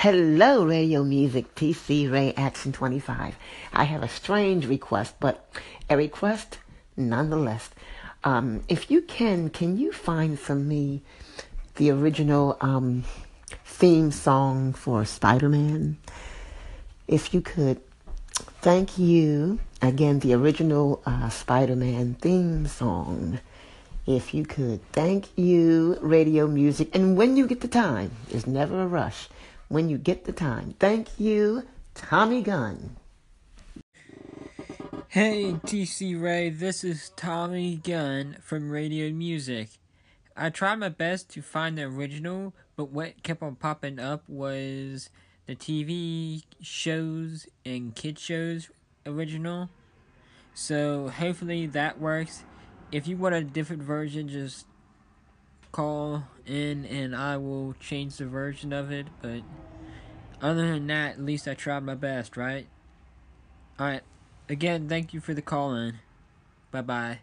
Hello, Radio Music, TC Ray Action 25. I have a strange request, but a request nonetheless. Um, if you can, can you find for me the original um, theme song for Spider Man? If you could, thank you. Again, the original uh, Spider Man theme song. If you could, thank you, Radio Music. And when you get the time, there's never a rush. When you get the time, thank you, Tommy Gunn. Hey, TC Ray, this is Tommy Gunn from Radio Music. I tried my best to find the original, but what kept on popping up was the TV shows and kid shows original. So hopefully that works. If you want a different version, just call in and I will change the version of it. But other than that, at least I tried my best, right? Alright. Again, thank you for the call in. Bye bye.